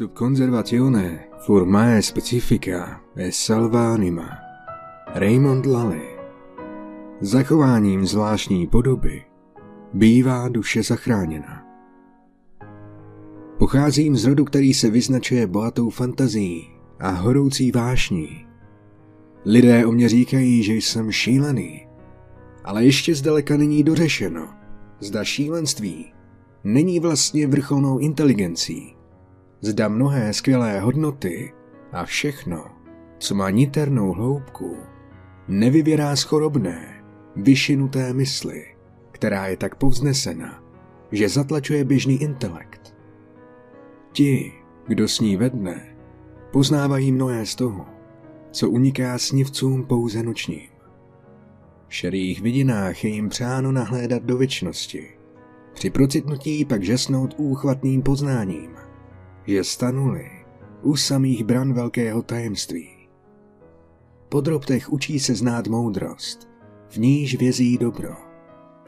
Subconservazione formae specifica e salva anima. Raymond Lally. Zachováním zvláštní podoby bývá duše zachráněna. Pocházím z rodu, který se vyznačuje bohatou fantazií a horoucí vášní. Lidé o mě říkají, že jsem šílený, ale ještě zdaleka není dořešeno, zda šílenství není vlastně vrcholnou inteligencí. Zda mnohé skvělé hodnoty a všechno, co má niternou hloubku, nevyvěrá z chorobné, vyšinuté mysli, která je tak povznesena, že zatlačuje běžný intelekt. Ti, kdo s ní vedne, poznávají mnohé z toho, co uniká snivcům pouze nočním. V šerých vidinách je jim přáno nahlédat do věčnosti. Při procitnutí pak žasnout úchvatným poznáním, že stanuli u samých bran velkého tajemství. Po drobtech učí se znát moudrost, v níž vězí dobro.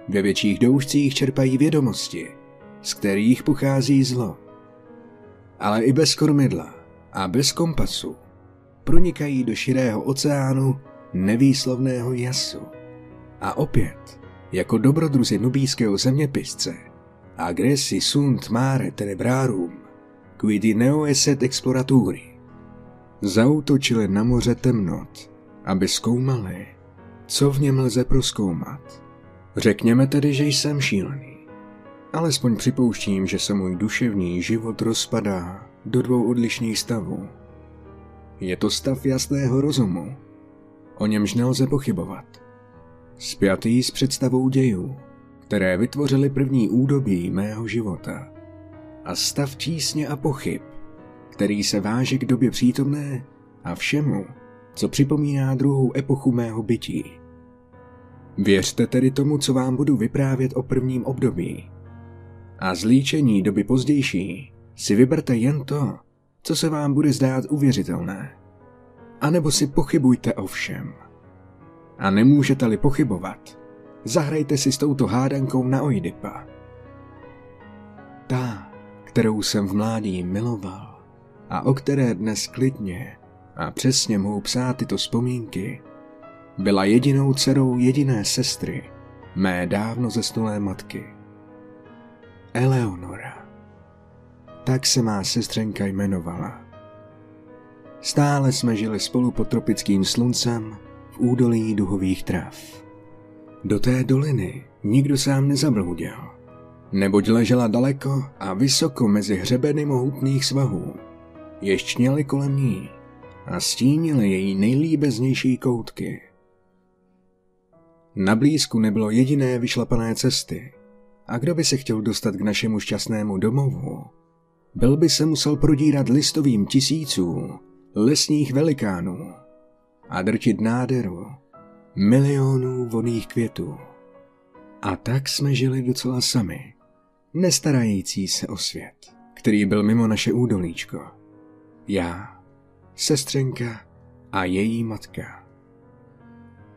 Ve větších doušcích čerpají vědomosti, z kterých pochází zlo. Ale i bez kormidla a bez kompasu pronikají do širého oceánu nevýslovného jasu. A opět, jako dobrodruzi nubíského zeměpisce, agresi sunt mare tenebrarum, quidi neo esset exploraturi, zautočili na moře temnot, aby zkoumali, co v něm lze proskoumat. Řekněme tedy, že jsem šílený. Alespoň připouštím, že se můj duševní život rozpadá do dvou odlišných stavů. Je to stav jasného rozumu, o němž nelze pochybovat. Spjatý s představou dějů, které vytvořily první údobí mého života. A stav tísně a pochyb, který se váže k době přítomné a všemu, co připomíná druhou epochu mého bytí. Věřte tedy tomu, co vám budu vyprávět o prvním období. A z líčení doby pozdější si vyberte jen to, co se vám bude zdát uvěřitelné. A nebo si pochybujte o všem. A nemůžete-li pochybovat, zahrajte si s touto hádankou na Oidipa. Ta, kterou jsem v mládí miloval a o které dnes klidně a přesně mohu psát tyto vzpomínky, byla jedinou dcerou jediné sestry, mé dávno zesnulé matky. Eleonora. Tak se má sestřenka jmenovala. Stále jsme žili spolu pod tropickým sluncem v údolí duhových trav. Do té doliny nikdo sám nezabloudil, neboť ležela daleko a vysoko mezi hřebeny mohutných svahů. Ješťněli kolem ní a stínili její nejlíbeznější koutky. Na blízku nebylo jediné vyšlapané cesty a kdo by se chtěl dostat k našemu šťastnému domovu, byl by se musel prodírat listovým tisícům lesních velikánů a drtit náderu milionů voných květů. A tak jsme žili docela sami, nestarající se o svět, který byl mimo naše údolíčko. Já, sestřenka a její matka.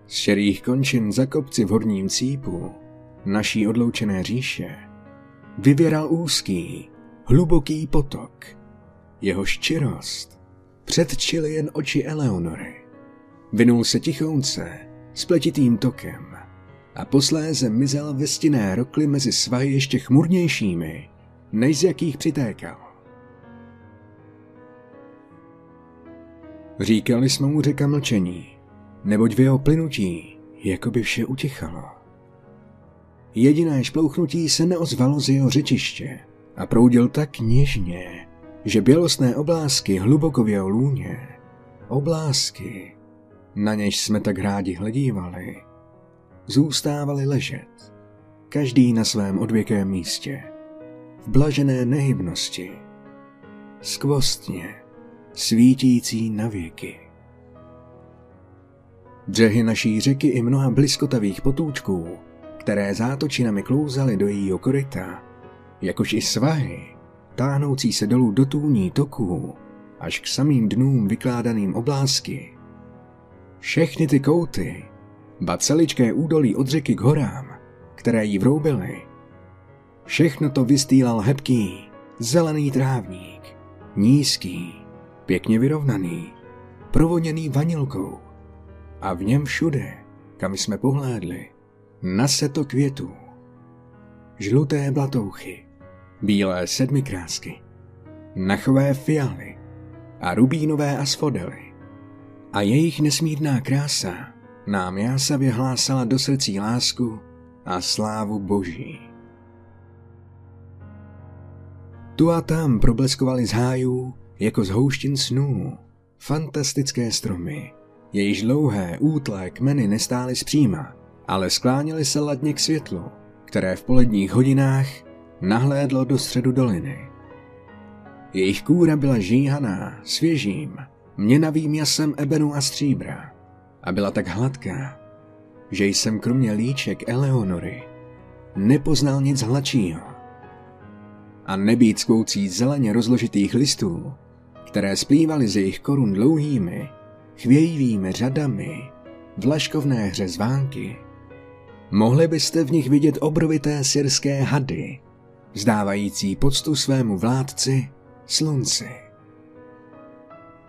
Z šerých končin za kopci v horním cípu naší odloučené říše vyvěral úzký, hluboký potok. Jeho ščirost předčily jen oči Eleonory. Vynul se tichounce, spletitým tokem a posléze mizel ve stinné rokly mezi svahy ještě chmurnějšími, než z jakých přitékal. Říkali jsme mu řeka mlčení, neboť v jeho plynutí jako by vše utichalo. Jediné šplouchnutí se neozvalo z jeho řečiště a proudil tak něžně, že bělostné oblásky hluboko v jeho lůně, oblásky, na něž jsme tak rádi hledívali, zůstávali ležet, každý na svém odvěkém místě, v blažené nehybnosti, skvostně, svítící na věky. Břehy naší řeky i mnoha bliskotavých potůčků, které zátočinami klouzaly do jejího koryta, jakož i svahy, táhnoucí se dolů do tůní toků, až k samým dnům vykládaným oblásky. Všechny ty kouty, ba celičké údolí od řeky k horám, které jí vroubily, všechno to vystýlal hebký, zelený trávník, Nízký, pěkně vyrovnaný, provoněný vanilkou. A v něm všude, kam jsme pohlédli, naseto květů. Žluté blatouchy, bílé sedmikrásky, nachové fialy a rubínové asfodely. A jejich nesmírná krása nám jásavě hlásala do srdcí lásku a slávu Boží. Tu a tam probleskovaly z hájů jako z houštin snů fantastické stromy. Jejíž dlouhé, útlé kmeny nestály zpříma, ale skláněly se ladně k světlu, které v poledních hodinách nahlédlo do středu doliny. Jejich kůra byla žíhaná, svěžím, měnavým jasem ebenu a stříbra a byla tak hladká, že jsem kromě líček Eleonory nepoznal nic hladšího. A nebýt skoucí zeleně rozložitých listů, které splývaly z jejich korun dlouhými, chvějivými řadami, vlaškovné hře zvánky, mohli byste v nich vidět obrovité syrské hady, vzdávající poctu svému vládci, slunci.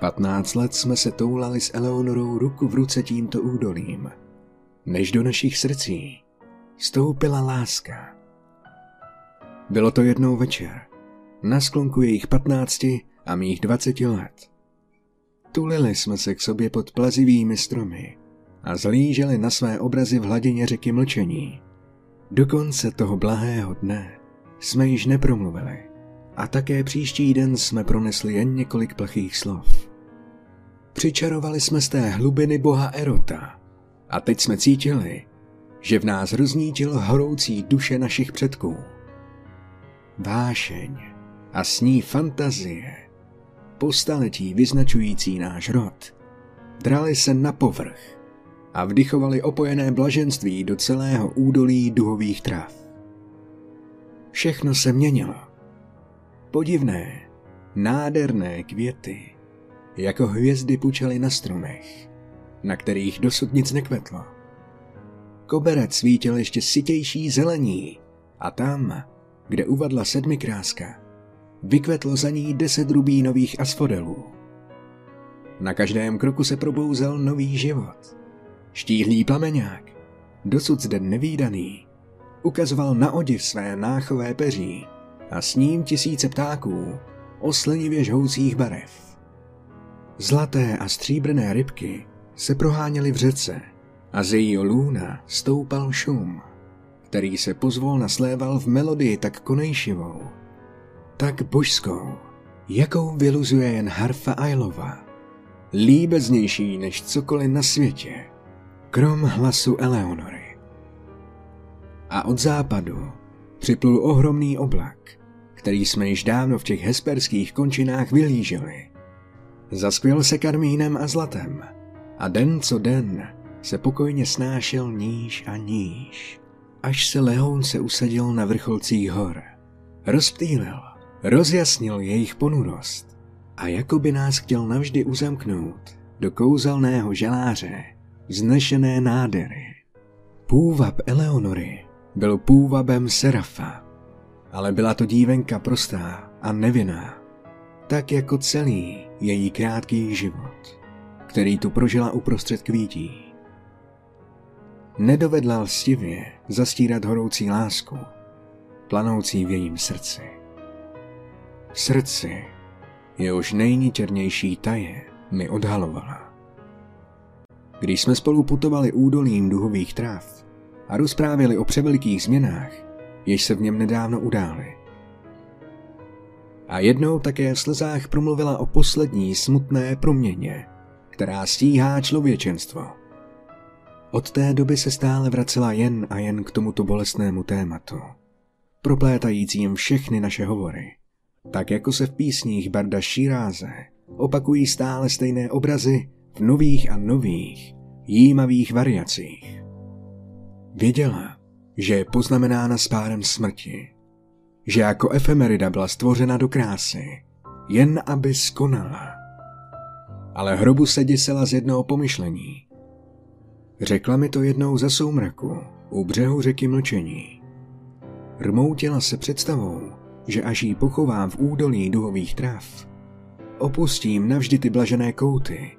Patnáct let jsme se toulali s Eleonorou ruku v ruce tímto údolím, než do našich srdcí stoupila láska. Bylo to jednou večer, na sklonku jejich patnácti a mých dvaceti let. Tulili jsme se k sobě pod plazivými stromy a zlíželi na své obrazy v hladině řeky mlčení. Do konce toho blahého dne jsme již nepromluvili a také příští den jsme pronesli jen několik plachých slov. Přičarovali jsme z té hlubiny boha Erota a teď jsme cítili, že v nás roznítil horoucí duše našich předků. Vášeň a s ní fantazie, po staletí vyznačující náš rod, drali se na povrch a vdychovali opojené blaženství do celého údolí duhových trav. Všechno se měnilo. Podivné, nádherné květy, jako hvězdy pučely na stromech, na kterých dosud nic nekvetlo. Koberec svítil ještě sytější zelení a tam, kde uvadla sedmikráska, vykvetlo za ní deset rubínových asfodelů. Na každém kroku se probouzel nový život. Štíhlý plameňák, dosud zde nevýdaný, ukazoval na odiv své náchové peří a s ním tisíce ptáků, oslenivě žhoucích barev. Zlaté a stříbrné rybky se proháněly v řece a z jejího lůna stoupal šum, který se pozvolna sléval v melodii tak konejšivou, tak božskou, jakou vyluzuje jen harfa Ailova. Líbeznější než cokoliv na světě, krom hlasu Eleonory. A od západu připlul ohromný oblak, který jsme již dávno v těch hesperských končinách vylížili. Zaskvěl se karmínem a zlatem a den co den se pokojně snášel níž a níž, až se lehoun se usadil na vrcholcích hor. Rozptýlil rozjasnil jejich ponurost a jako by nás chtěl navždy uzamknout do kouzelného želáře vznešené nádery. Půvab Eleonory byl půvabem Serafa, ale byla to dívenka prostá a nevinná, tak jako celý její krátký život, který tu prožila uprostřed kvítí. Nedovedla lstivě zastírat horoucí lásku, planoucí v jejím srdci srdci, jehož nejničernější taje mi odhalovala. Když jsme spolu putovali údolím duhových tráv a rozprávěli o převelikých změnách, jež se v něm nedávno udály. A jednou také v slzách promluvila o poslední smutné proměně, která stíhá člověčenstvo. Od té doby se stále vracela jen a jen k tomuto bolestnému tématu, proplétajícím všechny naše hovory tak jako se v písních Barda Širáze opakují stále stejné obrazy v nových a nových, jímavých variacích. Věděla, že je poznamenána spárem smrti, že jako efemerida byla stvořena do krásy, jen aby skonala. Ale hrobu se děsela z jednoho pomyšlení. Řekla mi to jednou za soumraku, u břehu řeky mlčení. Rmoutila se představou, že až ji pochovám v údolí duhových trav, opustím navždy ty blažené kouty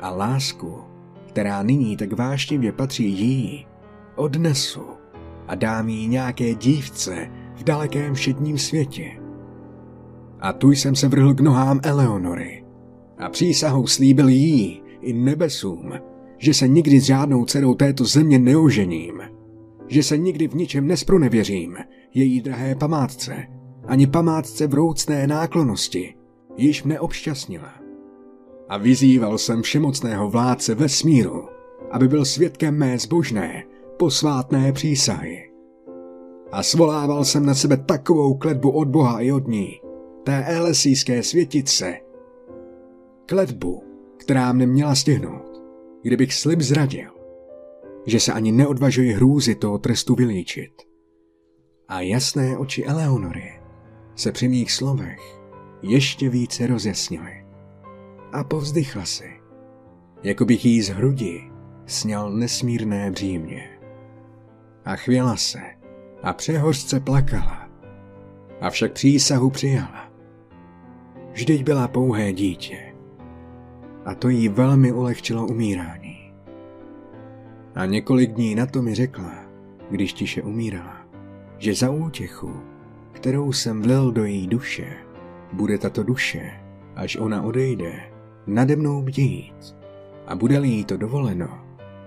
a lásku, která nyní tak vášnivě patří jí, odnesu a dám jí nějaké dívce v dalekém všedním světě. A tu jsem se vrhl k nohám Eleonory a přísahou slíbil jí i nebesům, že se nikdy s žádnou dcerou této země neožením, že se nikdy v ničem nespronevěřím její drahé památce, ani památce vroucné náklonosti, již mne obšťastnila. A vyzýval jsem všemocného vládce vesmíru, aby byl svědkem mé zbožné, posvátné přísahy. A svolával jsem na sebe takovou kletbu od Boha i od ní, té elesijské světice. Kletbu, která mne měla stihnout, kdybych slib zradil, že se ani neodvažuji hrůzy toho trestu vylíčit. A jasné oči Eleonory se při mých slovech ještě více rozjasnily. A povzdychla si, jako bych jí z hrudi sněl nesmírné břímě. A chvěla se a přehořce plakala, avšak přísahu přijala. Vždyť byla pouhé dítě a to jí velmi ulehčilo umírání. A několik dní na to mi řekla, když tiše umírala, že za útěchu, kterou jsem vlil do její duše, bude tato duše, až ona odejde, nade mnou bdít. A bude-li jí to dovoleno,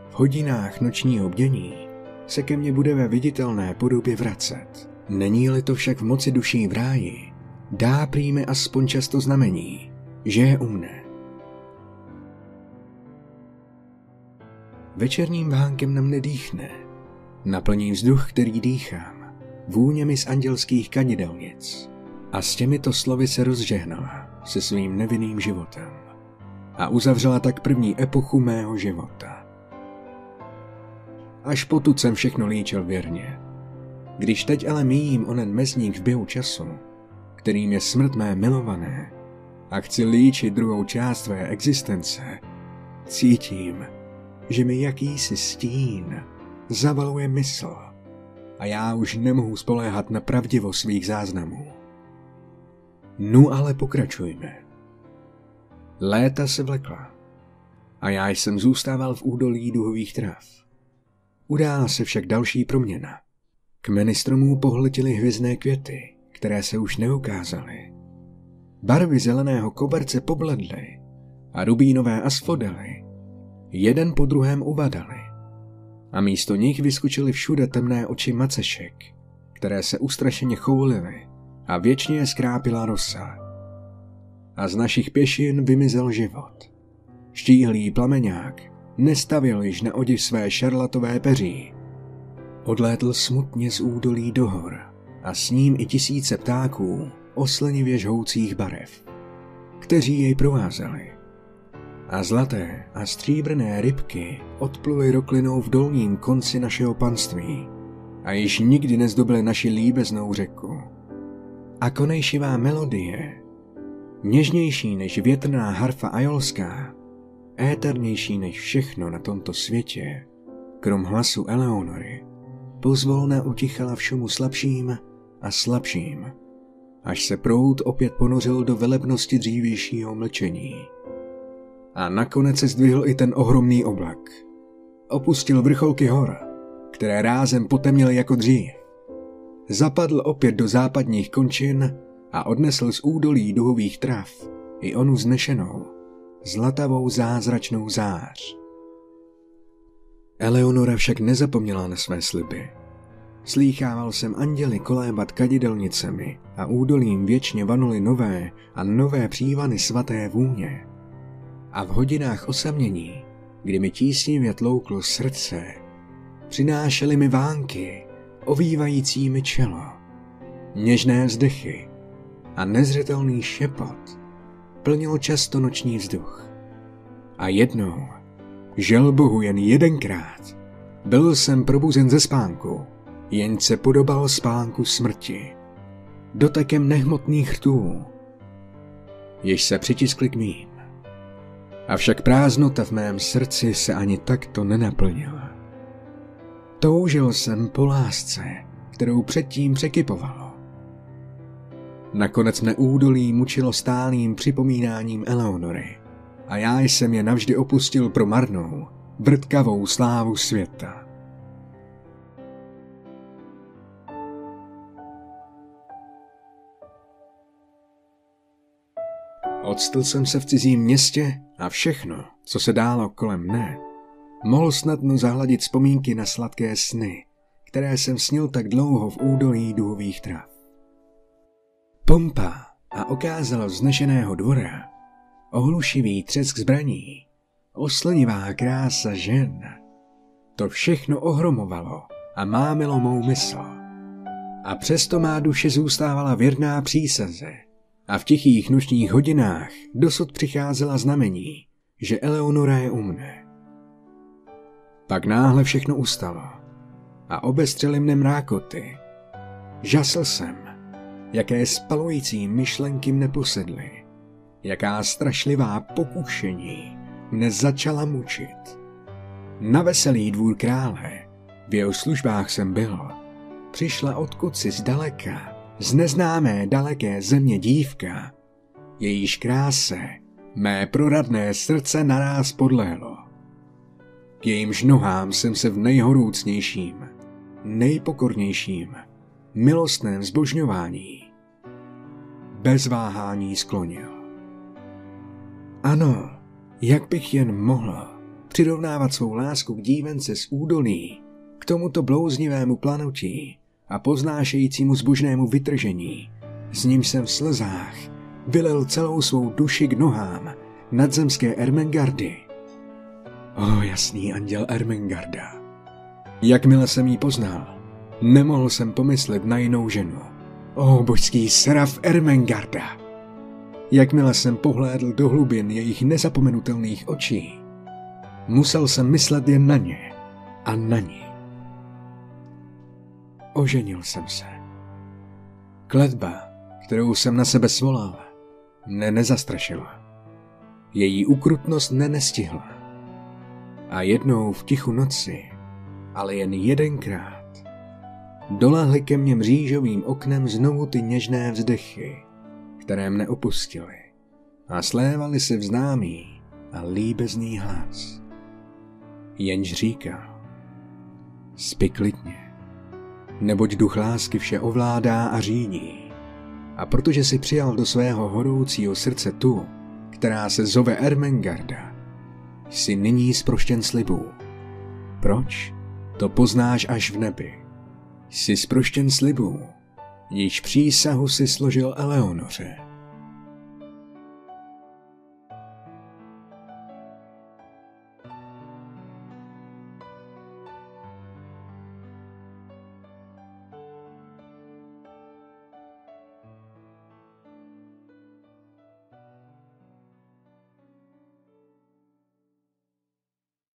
v hodinách nočního bdění se ke mně bude ve viditelné podobě vracet. Není-li to však v moci duší v ráji, dá přijme aspoň často znamení, že je u mne. Večerním vánkem na mne dýchne, naplní vzduch, který dýchám, vůněmi z andělských kadidelnic. A s těmito slovy se rozžehnala se svým nevinným životem a uzavřela tak první epochu mého života. Až potud jsem všechno líčil věrně. Když teď ale míjím onen mezník v běhu času, kterým je smrt mé milované, a chci líčit druhou část své existence, cítím, že mi jakýsi stín zavaluje mysl a já už nemohu spoléhat na pravdivost svých záznamů. Nu ale pokračujme. Léta se vlekla a já jsem zůstával v údolí duhových trav. Udála se však další proměna. Kmeny stromů pohletily hvězdné květy, které se už neukázaly. Barvy zeleného koberce pobledly a rubínové asfodely jeden po druhém uvadaly. A místo nich vyskočily všude temné oči macešek, které se ustrašeně choulily a věčně je skrápila rosa. A z našich pěšin vymizel život. Štíhlý plameňák nestavil již na odiv své šarlatové peří. Odlétl smutně z údolí do hor a s ním i tisíce ptáků oslenivě žhoucích barev, kteří jej provázeli. A zlaté a stříbrné rybky odpluly roklinou v dolním konci našeho panství a již nikdy nezdobily naši líbeznou řeku a konejšivá melodie, něžnější než větrná harfa ajolská, éternější než všechno na tomto světě, krom hlasu Eleonory, pozvolna utichala všemu slabším a slabším, až se prout opět ponořil do velebnosti dřívějšího mlčení. A nakonec se zdvihl i ten ohromný oblak. Opustil vrcholky hor, které rázem potemněly jako dřív zapadl opět do západních končin a odnesl z údolí duhových trav i onu znešenou, zlatavou zázračnou zář. Eleonora však nezapomněla na své sliby. Slýchával jsem anděli kolébat kadidelnicemi a údolím věčně vanuly nové a nové přívany svaté vůně. A v hodinách osamění, kdy mi tísnivě tlouklo srdce, přinášely mi vánky, ovývající mi čelo, něžné vzdechy a nezřetelný šepot plnil často noční vzduch. A jednou, žel Bohu jen jedenkrát, byl jsem probuzen ze spánku, jen se podobal spánku smrti, dotekem nehmotných rtů, jež se přitiskly k mým. Avšak prázdnota v mém srdci se ani takto nenaplnila. Toužil jsem po lásce, kterou předtím překypovalo. Nakonec mne údolí mučilo stálým připomínáním Eleonory a já jsem je navždy opustil pro marnou, vrtkavou slávu světa. Odstl jsem se v cizím městě a všechno, co se dálo kolem mne, mohl snadno zahladit vzpomínky na sladké sny, které jsem snil tak dlouho v údolí duhových trav. Pompa a okázalo vznešeného dvora, ohlušivý třesk zbraní, oslenivá krása žen. To všechno ohromovalo a mámilo mou mysl. A přesto má duše zůstávala věrná přísaze a v tichých nočních hodinách dosud přicházela znamení, že Eleonora je u mne. Pak náhle všechno ustalo a obestřeli mne mrákoty. Žasl jsem, jaké spalující myšlenky mne posedly, jaká strašlivá pokušení mne začala mučit. Na veselý dvůr krále, v jeho službách jsem byl, přišla odkud si zdaleka, z neznámé daleké země dívka, jejíž kráse mé proradné srdce naráz podléhlo. K jejímž nohám jsem se v nejhoroucnějším, nejpokornějším, milostném zbožňování bez váhání sklonil. Ano, jak bych jen mohl přirovnávat svou lásku k dívence z údolí k tomuto blouznivému planutí a poznášejícímu zbožnému vytržení, s ním jsem v slzách vylel celou svou duši k nohám nadzemské Ermengardy. O, jasný anděl Ermengarda. Jakmile jsem jí poznal, nemohl jsem pomyslet na jinou ženu. O, božský seraf Ermengarda. Jakmile jsem pohlédl do hlubin jejich nezapomenutelných očí, musel jsem myslet jen na ně a na ní. Oženil jsem se. Kletba, kterou jsem na sebe svolal, mne nezastrašila. Její ukrutnost mne nestihla. A jednou v tichu noci, ale jen jedenkrát, dolahly ke mně mřížovým oknem znovu ty něžné vzdechy, které mne opustily a slévaly se v známý a líbezný hlas. Jenž říkal, spi klidně, neboť duch lásky vše ovládá a řídí. A protože si přijal do svého horoucího srdce tu, která se zove Ermengarda, jsi nyní zproštěn slibů. Proč? To poznáš až v nebi. Jsi zproštěn slibů, již přísahu si složil Eleonoře.